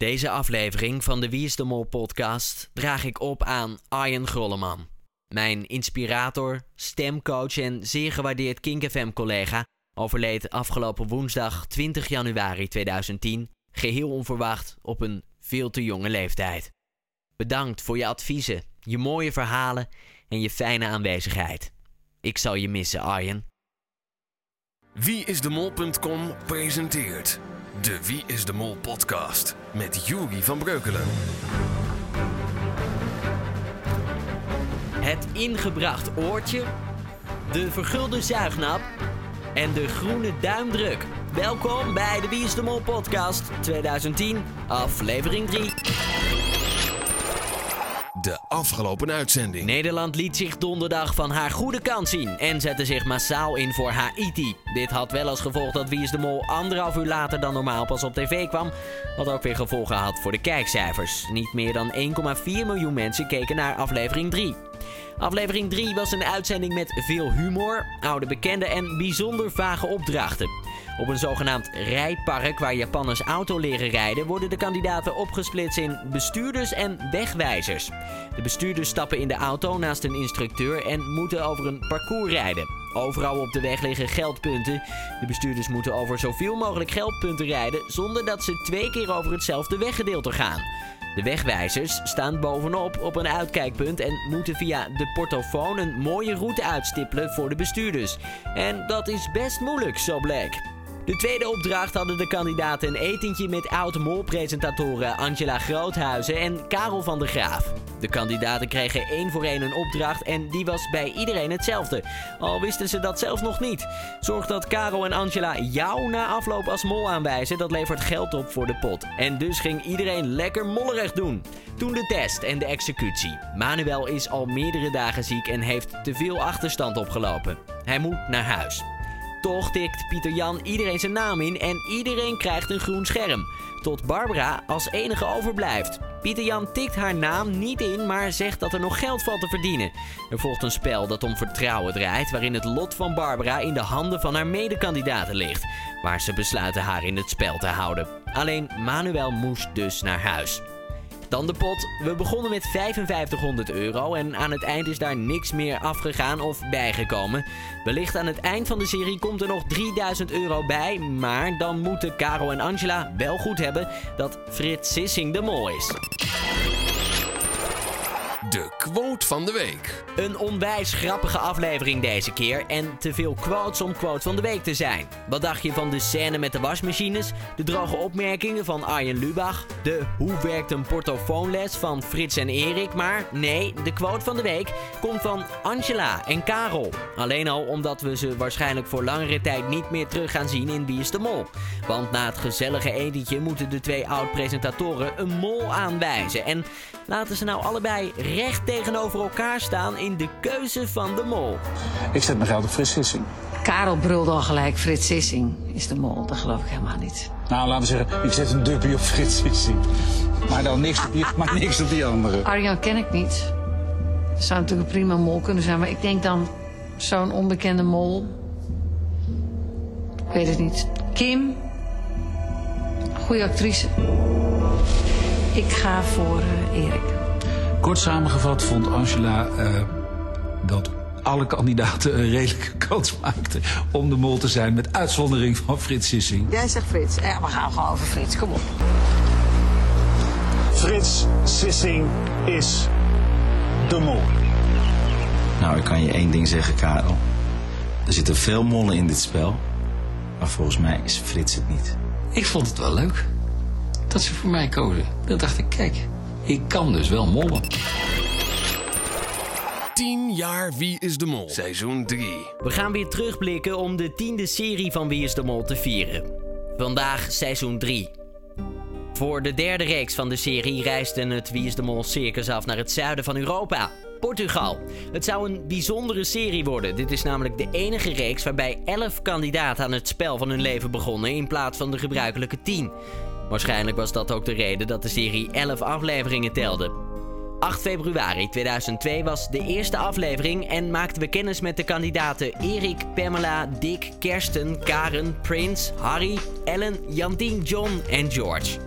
Deze aflevering van de Wie is de Mol podcast draag ik op aan Arjen Grolleman. Mijn inspirator, stemcoach en zeer gewaardeerd Kink FM collega overleed afgelopen woensdag 20 januari 2010 geheel onverwacht op een veel te jonge leeftijd. Bedankt voor je adviezen, je mooie verhalen en je fijne aanwezigheid. Ik zal je missen, Arjen. Wie is de Mol.com presenteert de Wie is de Mol podcast met Juri van Breukelen. Het ingebracht oortje, de vergulde zuignap en de groene duimdruk. Welkom bij de Wie is de Mol podcast 2010, aflevering 3. De afgelopen uitzending. Nederland liet zich donderdag van haar goede kant zien en zette zich massaal in voor Haiti. Dit had wel als gevolg dat Wie is de Mol anderhalf uur later dan normaal pas op tv kwam, wat ook weer gevolgen had voor de kijkcijfers. Niet meer dan 1,4 miljoen mensen keken naar aflevering 3. Aflevering 3 was een uitzending met veel humor, oude bekenden en bijzonder vage opdrachten. Op een zogenaamd rijpark waar Japanners auto leren rijden, worden de kandidaten opgesplitst in bestuurders en wegwijzers. De bestuurders stappen in de auto naast een instructeur en moeten over een parcours rijden. Overal op de weg liggen geldpunten. De bestuurders moeten over zoveel mogelijk geldpunten rijden zonder dat ze twee keer over hetzelfde weggedeelte gaan. De wegwijzers staan bovenop op een uitkijkpunt en moeten via de portofoon een mooie route uitstippelen voor de bestuurders. En dat is best moeilijk, zo bleek. De tweede opdracht hadden de kandidaten een etentje met oud-mol-presentatoren Angela Groothuizen en Karel van der Graaf. De kandidaten kregen één voor één een opdracht en die was bij iedereen hetzelfde. Al wisten ze dat zelf nog niet. Zorg dat Karel en Angela jou na afloop als mol aanwijzen, dat levert geld op voor de pot. En dus ging iedereen lekker mollerig doen. Toen de test en de executie. Manuel is al meerdere dagen ziek en heeft te veel achterstand opgelopen. Hij moet naar huis. Toch tikt Pieter Jan iedereen zijn naam in en iedereen krijgt een groen scherm. Tot Barbara als enige overblijft. Pieter Jan tikt haar naam niet in, maar zegt dat er nog geld valt te verdienen. Er volgt een spel dat om vertrouwen draait, waarin het lot van Barbara in de handen van haar medekandidaten ligt. Waar ze besluiten haar in het spel te houden. Alleen Manuel moest dus naar huis. Dan de pot. We begonnen met 5500 euro en aan het eind is daar niks meer afgegaan of bijgekomen. Wellicht aan het eind van de serie komt er nog 3000 euro bij, maar dan moeten Caro en Angela wel goed hebben dat Frits Sissing de mol is. De quote van de week. Een onwijs grappige aflevering deze keer en te veel quotes om quote van de week te zijn. Wat dacht je van de scène met de wasmachines, de droge opmerkingen van Arjen Lubach, de hoe werkt een portofoonles van Frits en Erik, maar nee, de quote van de week komt van Angela en Karel. Alleen al omdat we ze waarschijnlijk voor langere tijd niet meer terug gaan zien in Wie is de Mol. Want na het gezellige etentje moeten de twee oud-presentatoren een mol aanwijzen en laten ze nou allebei recht tegenover elkaar staan in de keuze van de mol. Ik zet mijn geld op Frits Sissing. Karel brulde al gelijk, Frits Sissing is de mol. Dat geloof ik helemaal niet. Nou, laten we zeggen, ik zet een dubbie op Frits Sissing. Maar dan niks op die, maar niks op die andere. Arjan ken ik niet. Zou natuurlijk een prima mol kunnen zijn, maar ik denk dan zo'n onbekende mol. Ik weet het niet. Kim, goede actrice. Ik ga voor uh, Erik. Kort samengevat vond Angela uh, dat alle kandidaten een redelijke kans maakten om de mol te zijn, met uitzondering van Frits Sissing. Jij zegt Frits. Ja, we gaan gewoon over Frits. Kom op. Frits Sissing is de mol. Nou, ik kan je één ding zeggen, Karel. Er zitten veel mollen in dit spel. Maar volgens mij is Frits het niet. Ik vond het wel leuk dat ze voor mij kozen. Dan dacht ik, kijk, ik kan dus wel mollen. 10 jaar Wie is de Mol, seizoen 3. We gaan weer terugblikken om de tiende serie van Wie is de Mol te vieren. Vandaag seizoen 3. Voor de derde reeks van de serie reisde het Wie is de Mol circus af naar het zuiden van Europa. Portugal. Het zou een bijzondere serie worden. Dit is namelijk de enige reeks waarbij 11 kandidaten aan het spel van hun leven begonnen in plaats van de gebruikelijke 10. Waarschijnlijk was dat ook de reden dat de serie 11 afleveringen telde. 8 februari 2002 was de eerste aflevering en maakten we kennis met de kandidaten Erik, Pamela, Dick, Kersten, Karen, Prince, Harry, Ellen, Jantien, John en George.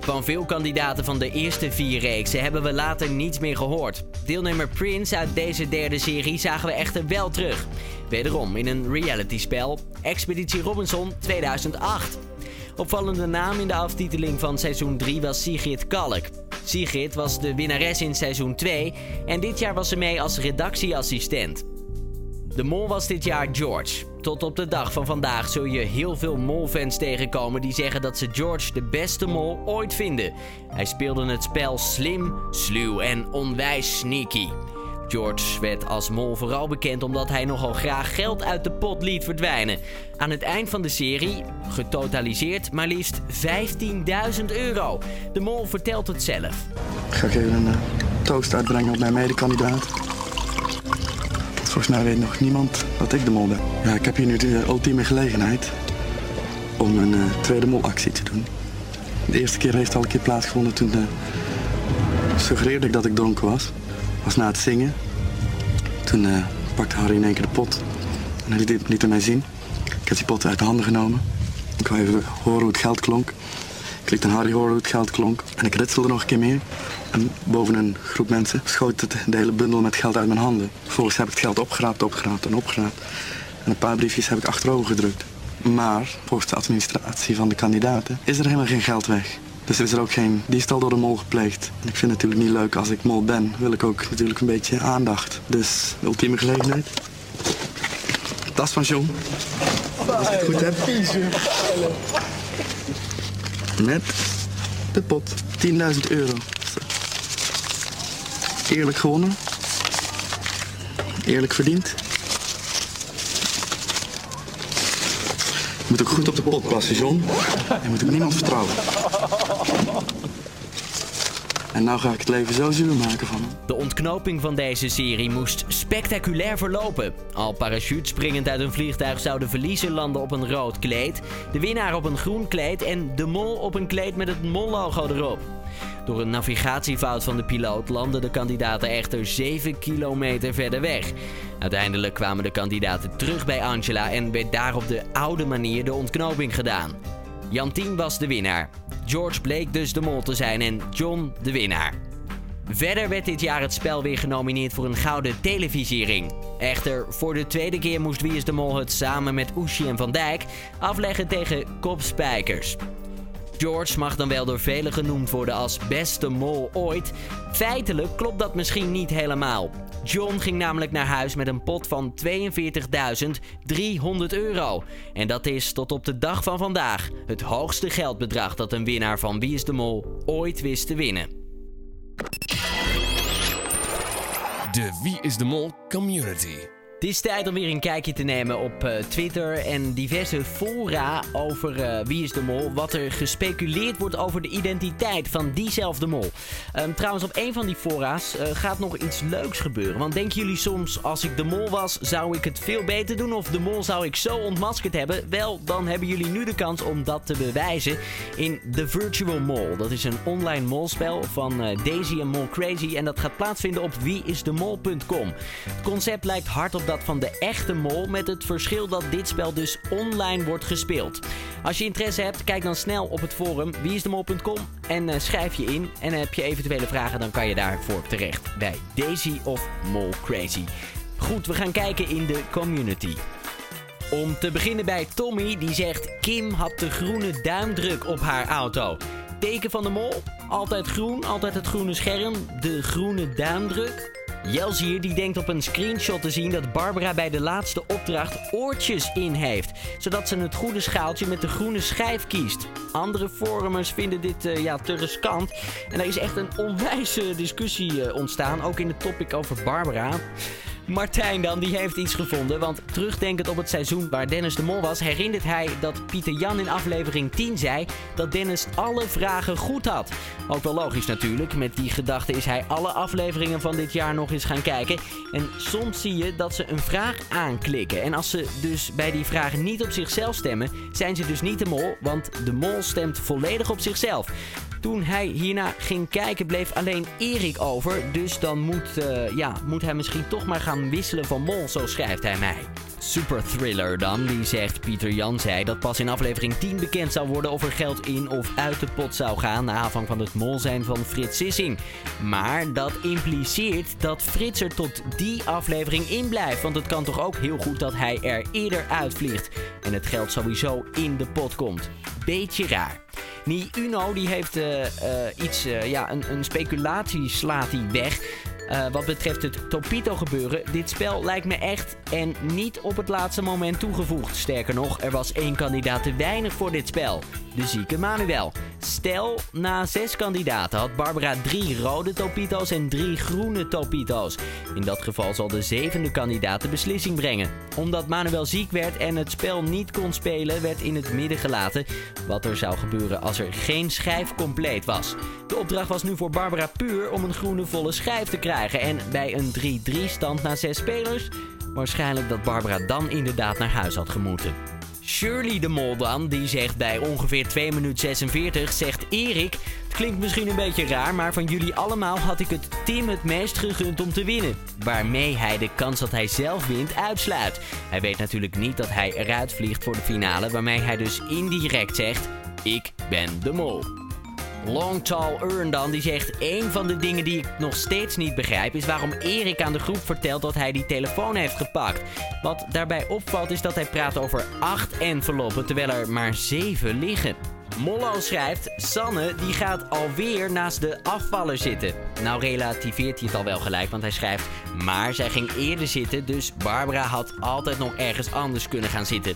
Van veel kandidaten van de eerste vier reeksen hebben we later niets meer gehoord. Deelnemer Prince uit deze derde serie zagen we echter wel terug. Wederom in een realityspel Expeditie Robinson 2008. Opvallende naam in de aftiteling van seizoen 3 was Sigrid Kalk. Sigrid was de winnares in seizoen 2 en dit jaar was ze mee als redactieassistent. De mol was dit jaar George. Tot op de dag van vandaag zul je heel veel molfans tegenkomen die zeggen dat ze George de beste mol ooit vinden. Hij speelde het spel slim, sluw en onwijs sneaky. George werd als mol vooral bekend omdat hij nogal graag geld uit de pot liet verdwijnen. Aan het eind van de serie, getotaliseerd maar liefst 15.000 euro. De mol vertelt het zelf. Ik ga even een uh, toast uitbrengen op mijn medekandidaat. Volgens mij weet nog niemand dat ik de mol ben. Ja, ik heb hier nu de ultieme gelegenheid om een uh, tweede molactie te doen. De eerste keer heeft al een keer plaatsgevonden toen uh, suggereerde ik dat ik dronken was. Was na het zingen. Toen uh, pakte Harry in één keer de pot en hij liet aan mij zien. Ik heb die pot uit de handen genomen. Ik wou even horen hoe het geld klonk. Ik liet aan Harry horen hoe het geld klonk. En ik ritselde nog een keer meer. En boven een groep mensen schoot het de hele bundel met geld uit mijn handen. Vervolgens heb ik het geld opgeraapt, opgeraapt en opgeraapt. En een paar briefjes heb ik achterover gedrukt. Maar volgens de administratie van de kandidaten is er helemaal geen geld weg. Dus er is er ook geen diefstal door de mol gepleegd. En ik vind het natuurlijk niet leuk als ik mol ben. Wil ik ook natuurlijk een beetje aandacht. Dus ultieme gelegenheid. Tas van John. Als ik het goed heb. Met de pot. 10.000 euro. Eerlijk gewonnen. Eerlijk verdiend. Je moet ook goed op de pot passen, John. Je moet ook niemand vertrouwen. En nou ga ik het leven zo zuur maken van hem. De ontknoping van deze serie moest spectaculair verlopen. Al parachutespringend uit een vliegtuig zou de verliezer landen op een rood kleed, de winnaar op een groen kleed en de mol op een kleed met het mol-logo erop. Door een navigatiefout van de piloot landden de kandidaten echter 7 kilometer verder weg. Uiteindelijk kwamen de kandidaten terug bij Angela en werd daar op de oude manier de ontknoping gedaan. Jantien was de winnaar. George bleek dus de mol te zijn en John de winnaar. Verder werd dit jaar het spel weer genomineerd voor een gouden televisiering. Echter, voor de tweede keer moest Wie is de Mol het samen met Oeshi en Van Dijk afleggen tegen Kopspijkers. George mag dan wel door velen genoemd worden als beste mol ooit. Feitelijk klopt dat misschien niet helemaal. John ging namelijk naar huis met een pot van 42.300 euro. En dat is tot op de dag van vandaag het hoogste geldbedrag dat een winnaar van Wie is de Mol ooit wist te winnen. De Wie is de Mol community. Het is tijd om weer een kijkje te nemen op uh, Twitter en diverse fora over uh, wie is de mol. Wat er gespeculeerd wordt over de identiteit van diezelfde mol. Um, trouwens, op een van die fora's uh, gaat nog iets leuks gebeuren. Want denken jullie soms, als ik de mol was, zou ik het veel beter doen? Of de mol zou ik zo ontmaskerd hebben? Wel, dan hebben jullie nu de kans om dat te bewijzen in The Virtual Mol. Dat is een online molspel van Daisy en Mol Crazy. En dat gaat plaatsvinden op wieisdemol.com. Het concept lijkt hard op dat van de echte mol, met het verschil dat dit spel dus online wordt gespeeld. Als je interesse hebt, kijk dan snel op het forum wieisdemol.com en uh, schrijf je in. En heb je eventuele vragen, dan kan je daarvoor terecht bij Daisy of Mol Crazy. Goed, we gaan kijken in de community. Om te beginnen bij Tommy, die zegt: Kim had de groene duimdruk op haar auto. Teken van de mol, altijd groen, altijd het groene scherm, de groene duimdruk. Jelzier die denkt op een screenshot te zien dat Barbara bij de laatste opdracht oortjes in heeft. Zodat ze het goede schaaltje met de groene schijf kiest. Andere forumers vinden dit uh, ja, te riskant. En er is echt een onwijze discussie uh, ontstaan, ook in de topic over Barbara. Martijn dan, die heeft iets gevonden. Want terugdenkend op het seizoen waar Dennis de Mol was, herinnert hij dat Pieter Jan in aflevering 10 zei dat Dennis alle vragen goed had. Ook wel logisch natuurlijk. Met die gedachte is hij alle afleveringen van dit jaar nog eens gaan kijken. En soms zie je dat ze een vraag aanklikken. En als ze dus bij die vraag niet op zichzelf stemmen, zijn ze dus niet de mol. Want de mol stemt volledig op zichzelf. Toen hij hierna ging kijken, bleef alleen Erik over. Dus dan moet, uh, ja, moet hij misschien toch maar gaan wisselen van mol, zo schrijft hij mij. Super Thriller dan, die zegt Pieter Jan zei dat pas in aflevering 10 bekend zou worden of er geld in of uit de pot zou gaan na aanvang van het mol zijn van Frits Sissing. Maar dat impliceert dat Frits er tot die aflevering in blijft, want het kan toch ook heel goed dat hij er eerder uitvliegt en het geld sowieso in de pot komt. Beetje raar. Nie Uno die heeft uh, uh, iets, uh, ja, een, een speculatie slaat hij weg. Uh, wat betreft het Topito gebeuren, dit spel lijkt me echt en niet op het laatste moment toegevoegd. Sterker nog, er was één kandidaat te weinig voor dit spel. De zieke Manuel. Stel, na zes kandidaten had Barbara drie rode Topito's en drie groene Topito's. In dat geval zal de zevende kandidaat de beslissing brengen. Omdat Manuel ziek werd en het spel niet kon spelen, werd in het midden gelaten wat er zou gebeuren als er geen schijf compleet was. De opdracht was nu voor Barbara puur om een groene volle schijf te krijgen. En bij een 3-3 stand na zes spelers, waarschijnlijk dat Barbara dan inderdaad naar huis had gemoeten. Shirley de Mol dan, die zegt bij ongeveer 2 minuten 46, zegt Erik... Het klinkt misschien een beetje raar, maar van jullie allemaal had ik het Tim het meest gegund om te winnen. Waarmee hij de kans dat hij zelf wint uitsluit. Hij weet natuurlijk niet dat hij eruit vliegt voor de finale, waarmee hij dus indirect zegt... Ik ben de Mol. Long Tall Earn dan, die zegt... Een van de dingen die ik nog steeds niet begrijp... is waarom Erik aan de groep vertelt dat hij die telefoon heeft gepakt. Wat daarbij opvalt is dat hij praat over acht enveloppen... terwijl er maar zeven liggen. Mollo schrijft... Sanne die gaat alweer naast de afvaller zitten. Nou relativeert hij het al wel gelijk, want hij schrijft... Maar zij ging eerder zitten, dus Barbara had altijd nog ergens anders kunnen gaan zitten.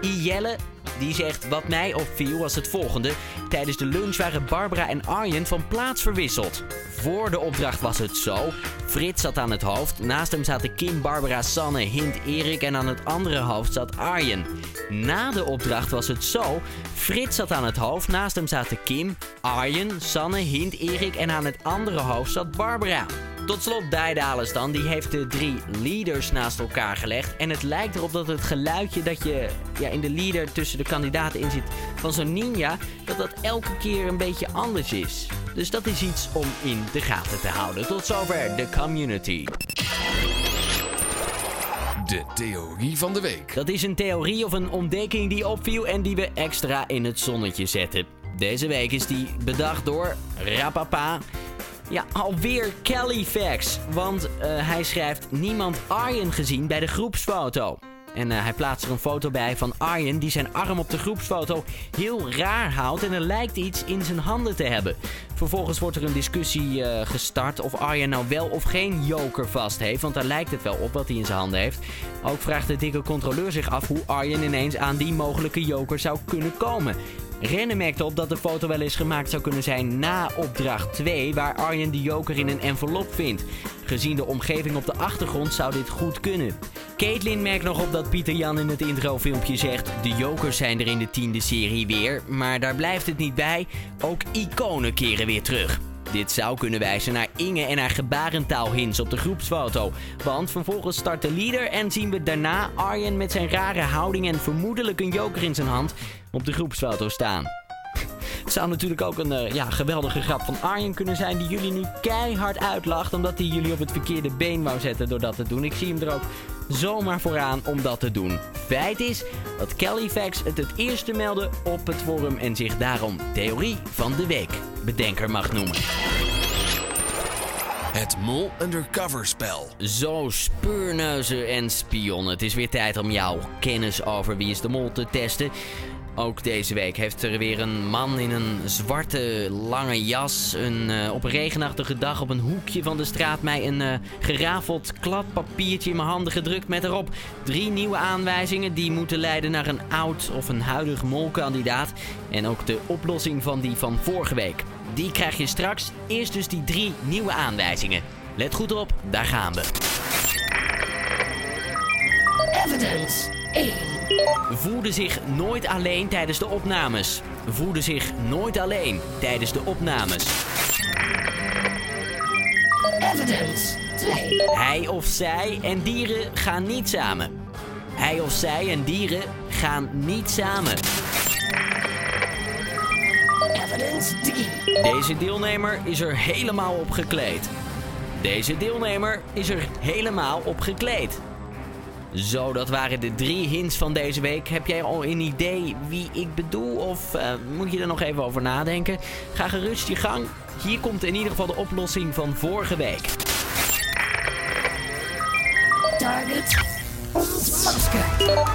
Ielle die zegt: Wat mij opviel was het volgende. Tijdens de lunch waren Barbara en Arjen van plaats verwisseld. Voor de opdracht was het zo: Frits zat aan het hoofd. Naast hem zaten Kim, Barbara, Sanne, Hint, Erik. En aan het andere hoofd zat Arjen. Na de opdracht was het zo: Frits zat aan het hoofd. Naast hem zaten Kim, Arjen, Sanne, Hint, Erik. En aan het andere hoofd zat Barbara. Tot slot Daedalus dan, die heeft de drie leaders naast elkaar gelegd. En het lijkt erop dat het geluidje dat je ja, in de leader tussen de kandidaten in zit van zo'n ninja, dat dat elke keer een beetje anders is. Dus dat is iets om in de gaten te houden. Tot zover de community. De theorie van de week. Dat is een theorie of een ontdekking die opviel en die we extra in het zonnetje zetten. Deze week is die bedacht door Rapapa. Ja, alweer Kelly Facts. Want uh, hij schrijft niemand Arjen gezien bij de groepsfoto. En uh, hij plaatst er een foto bij van Arjen die zijn arm op de groepsfoto heel raar houdt en er lijkt iets in zijn handen te hebben. Vervolgens wordt er een discussie uh, gestart of Arjen nou wel of geen joker vast heeft, want daar lijkt het wel op wat hij in zijn handen heeft. Ook vraagt de dikke controleur zich af hoe Arjen ineens aan die mogelijke joker zou kunnen komen. Rennen merkte op dat de foto wel eens gemaakt zou kunnen zijn na opdracht 2, waar Arjen de joker in een envelop vindt. Gezien de omgeving op de achtergrond zou dit goed kunnen. Caitlin merkt nog op dat Pieter Jan in het introfilmpje zegt: De jokers zijn er in de tiende serie weer, maar daar blijft het niet bij. Ook iconen keren weer terug. Dit zou kunnen wijzen naar Inge en haar gebarentaalhints op de groepsfoto. Want vervolgens start de leader en zien we daarna Arjen met zijn rare houding en vermoedelijk een joker in zijn hand op de groepsfoto staan. Het zou natuurlijk ook een uh, ja, geweldige grap van Arjen kunnen zijn die jullie nu keihard uitlacht omdat hij jullie op het verkeerde been wou zetten door dat te doen. Ik zie hem er ook zomaar vooraan om dat te doen. Feit is dat Kelly Fax het het eerste meldde op het forum en zich daarom theorie van de week bedenker mag noemen. Het Mol Undercover spel. Zo, speurneuzen en spionnen. Het is weer tijd om jouw kennis over Wie is de Mol te testen. Ook deze week heeft er weer een man in een zwarte lange jas een, uh, op regenachtige dag op een hoekje van de straat mij een uh, gerafeld kladpapiertje in mijn handen gedrukt met erop drie nieuwe aanwijzingen die moeten leiden naar een oud of een huidig molkandidaat en ook de oplossing van die van vorige week. Die krijg je straks. Eerst dus die drie nieuwe aanwijzingen. Let goed op, daar gaan we. Evidence 1. Voelde zich nooit alleen tijdens de opnames. Voelde zich nooit alleen tijdens de opnames. Evidence 2. Hij of zij en dieren gaan niet samen. Hij of zij en dieren gaan niet samen. Evidence 3. Deze deelnemer is er helemaal op gekleed. Deze deelnemer is er helemaal op gekleed. Zo, dat waren de drie hints van deze week. Heb jij al een idee wie ik bedoel? Of eh, moet je er nog even over nadenken? Ga gerust je gang. Hier komt in ieder geval de oplossing van vorige week. Target ontmaskerd.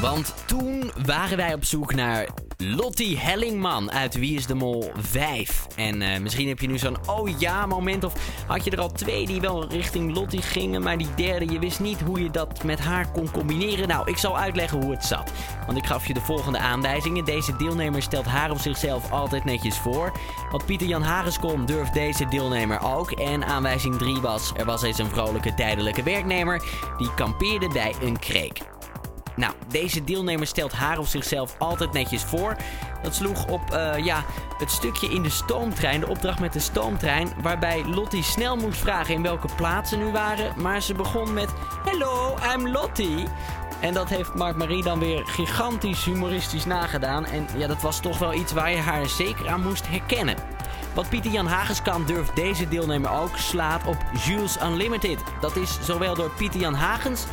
Want toen waren wij op zoek naar Lottie Hellingman uit Wie is de Mol 5. En eh, misschien heb je nu zo'n oh ja moment of had je er al twee die wel richting Lottie gingen, maar die derde je wist niet hoe je dat met haar kon combineren. Nou, ik zal uitleggen hoe het zat. Want ik gaf je de volgende aanwijzingen. Deze deelnemer stelt haar of zichzelf altijd netjes voor. Wat Pieter Jan Hagens kon, durft deze deelnemer ook. En aanwijzing 3 was, er was eens een vrolijke tijdelijke werknemer die kampeerde bij een kreek. Nou, deze deelnemer stelt haar of zichzelf altijd netjes voor. Dat sloeg op eh, ja, het stukje in de stoomtrein, de opdracht met de stoomtrein, waarbij Lottie snel moest vragen in welke plaats ze nu waren. Maar ze begon met: Hello, I'm Lottie. En dat heeft Mark Marie dan weer gigantisch humoristisch nagedaan. En ja, dat was toch wel iets waar je haar zeker aan moest herkennen. Wat Pieter Jan Hagens kan, durft deze deelnemer ook, slaat op Jules Unlimited. Dat is zowel door Pieter Jan Hagens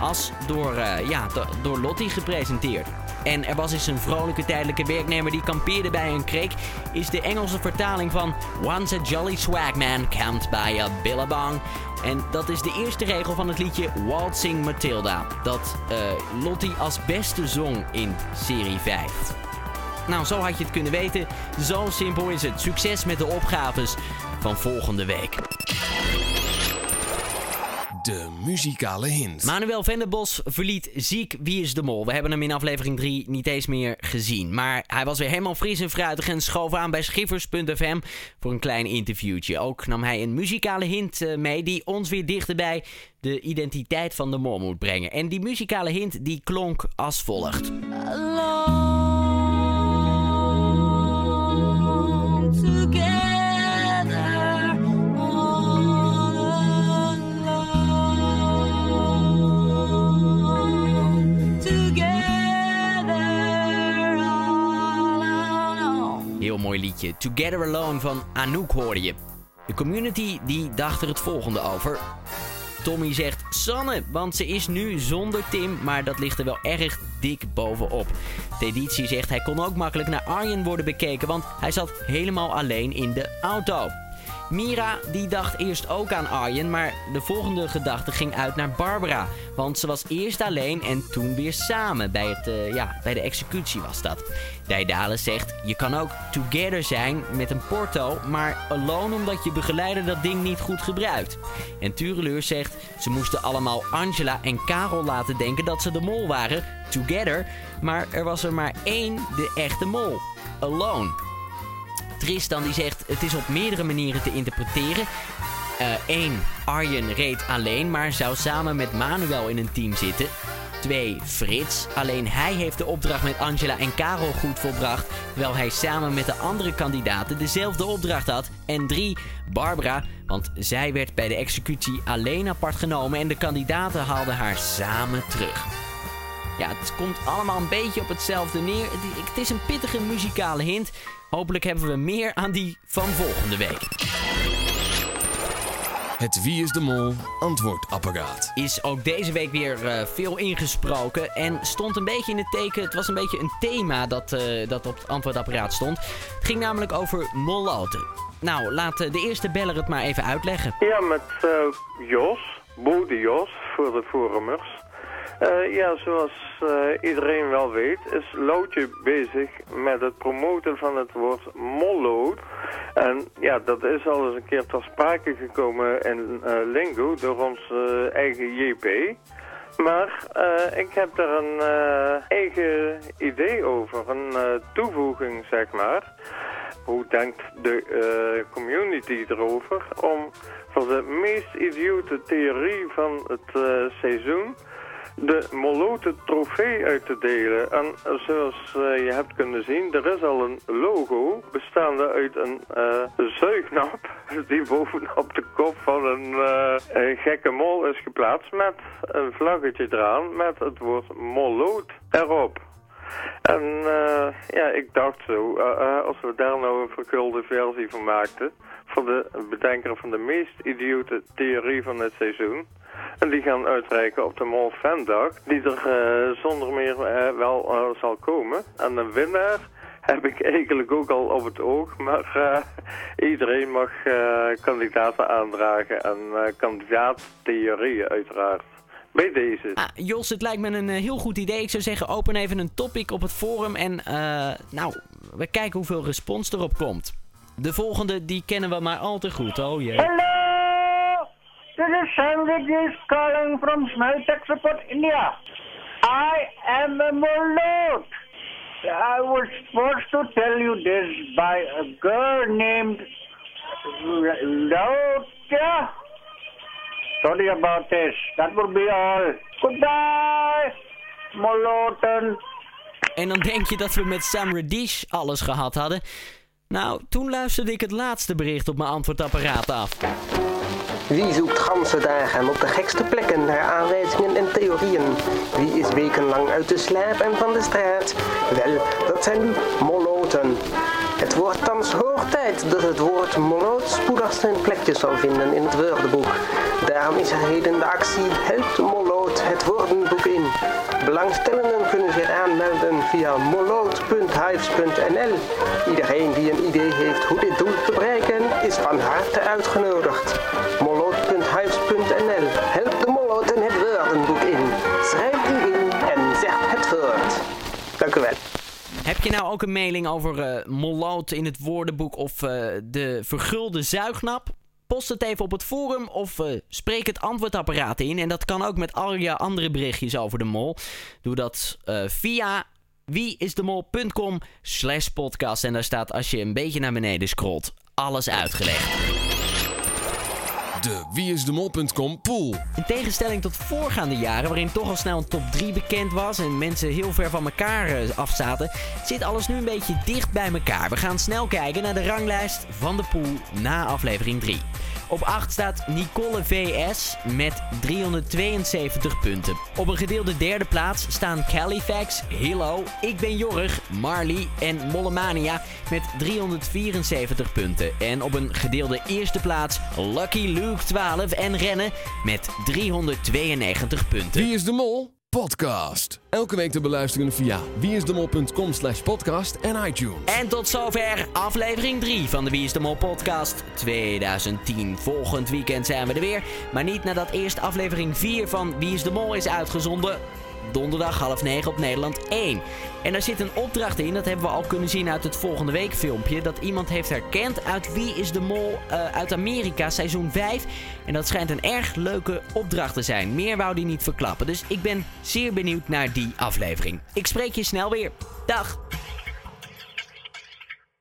als door, eh, ja, do- door Lottie gepresenteerd. En er was eens een vrolijke tijdelijke werknemer die kampeerde bij een kreek, is de Engelse vertaling van Once a jolly swagman camped by a billabong. En dat is de eerste regel van het liedje Waltzing Matilda, dat eh, Lottie als beste zong in serie 5. Nou, zo had je het kunnen weten. Zo simpel is het. Succes met de opgaves van volgende week. De muzikale hint. Manuel Venderbos verliet ziek Wie is de Mol. We hebben hem in aflevering 3 niet eens meer gezien. Maar hij was weer helemaal fris en fruitig en schoof aan bij Schiffers.fm voor een klein interviewtje. Ook nam hij een muzikale hint eh, mee die ons weer dichter bij de identiteit van de mol moet brengen. En die muzikale hint die klonk als volgt. Heel mooi liedje. Together Alone van Anouk hoorde je. De community die dacht er het volgende over. Tommy zegt Sanne, want ze is nu zonder Tim, maar dat ligt er wel erg dik bovenop. De editie zegt hij kon ook makkelijk naar Arjen worden bekeken, want hij zat helemaal alleen in de auto. Mira die dacht eerst ook aan Arjen, maar de volgende gedachte ging uit naar Barbara. Want ze was eerst alleen en toen weer samen. Bij, het, eh, ja, bij de executie was dat. Daidale zegt, je kan ook together zijn met een porto, maar alone omdat je begeleider dat ding niet goed gebruikt. En Tureleur zegt, ze moesten allemaal Angela en Karel laten denken dat ze de mol waren, together. Maar er was er maar één, de echte mol, alone. Tristan die zegt het is op meerdere manieren te interpreteren. Eén, Arjen reed alleen, maar zou samen met Manuel in een team zitten. 2. Frits. Alleen hij heeft de opdracht met Angela en Karel goed volbracht, terwijl hij samen met de andere kandidaten dezelfde opdracht had. En 3. Barbara, want zij werd bij de executie alleen apart genomen en de kandidaten haalden haar samen terug. Ja, het komt allemaal een beetje op hetzelfde neer. Het, is een pittige muzikale hint. Hopelijk hebben we meer aan die van volgende week. Het Wie is de Mol antwoordapparaat. Is ook deze week weer eh, veel ingesproken en stond een beetje in het teken. Het was een beetje een thema dat, eh, dat op het antwoordapparaat stond. Het ging namelijk over molloten. Nou, laat eh, de eerste beller het maar even uitleggen. Ja, met eh, Jos, Bode Jos, voor de forumers. Eh, ja, zoals eh, iedereen wel weet, is Loutje bezig met het promoten van het woord molloot. En ja, dat is al eens een keer ter sprake gekomen in eh, Lingo door ons eigen JP. Maar ik heb daar een eigen idee over, een toevoeging zeg maar. Hoe denkt de community erover om voor de meest idiote theorie van het seizoen de Molote trofee uit te delen. En zoals eh, je hebt kunnen zien, er is al een logo bestaande uit een eh, zuignap die bovenop de kop van een, eh, een gekke mol is geplaatst met een vlaggetje eraan met het woord Moloot erop. En ja, ik dacht zo, als we daar nou een vergulde versie van maakten, voor de bedenker van de meest idiote theorie van het seizoen, En die gaan uitreiken op de Mol Fandag, die er eh, zonder meer eh, wel eh, zal komen. En de winnaar heb ik eigenlijk ook al op het oog, maar eh, iedereen mag eh, kandidaten aandragen en eh kandidaattheorieën uiteraard. Bij deze. Ah, Jos, het lijkt me een heel goed idee. Ik zou zeggen, open even een topic op het forum en eh, nou, we kijken hoeveel respons erop komt. De volgende, die kennen we maar al te goed. Oh jee. This is Sam Vigis calling from Support, India. I am a Moloch. I was forced to tell you this by a girl named Lota. Sorry about this. That will be all. Goodbye, Moloten. En dan denk je dat we met Sam Radish alles gehad hadden. Nou, toen luisterde ik het laatste bericht op mijn antwoordapparaat af. Wie zoekt ganse dagen op de gekste plekken naar aanwijzingen en theorieën? Wie is wekenlang uit de slaap en van de straat? Wel, dat zijn nu moloten. Het wordt thans hoog tijd dat het woord moloot spoedig zijn plekje zal vinden in het woordenboek. Daarom is er heden de actie Help moloot het woordenboek in. Belangstellenden kunnen zich aanmelden via moloot.hives.nl. Iedereen die een idee heeft hoe dit doel te bereiken is van harte uitgenodigd. Help de moloten het woordenboek in. Schrijf u in en zeg het woord. Dank u wel. Heb je nou ook een mailing over molloot in het woordenboek of eh, de vergulde zuignap? Post het even op het forum of eh, spreek het antwoordapparaat in. En dat kan ook met al je andere berichtjes over de mol. Doe dat via wieisdemol.com slash podcast. En daar staat als je een beetje naar beneden scrolt alles uitgelegd. De wieisdemol.com pool. In tegenstelling tot voorgaande jaren, waarin toch al snel een top 3 bekend was en mensen heel ver van elkaar eh, afzaten, zit alles nu een beetje dicht bij elkaar. We gaan snel kijken naar de ranglijst van de pool na aflevering 3. Op 8 staat Nicole VS met 372 punten. Op een gedeelde derde plaats staan Califax, Hillo, Ik Ben Jorg, Marley en Mollemania met 374 punten. En op een gedeelde eerste plaats Lucky Luke 12 en Rennen met 392 punten. Wie is de Mol? Podcast. Elke week te beluisteren via wieisdemol.com slash podcast en iTunes. En tot zover aflevering 3 van de Wie is de Mol podcast 2010. Volgend weekend zijn we er weer. Maar niet nadat eerst aflevering 4 van Wie is de Mol is uitgezonden. Donderdag half 9 op Nederland 1. En daar zit een opdracht in, dat hebben we al kunnen zien uit het volgende week filmpje. Dat iemand heeft herkend uit Wie is de Mol eh, uit Amerika, seizoen 5. En dat schijnt een erg leuke opdracht te zijn. Meer wou die niet verklappen. Dus ik ben zeer benieuwd naar die aflevering. Ik spreek je snel weer. Dag!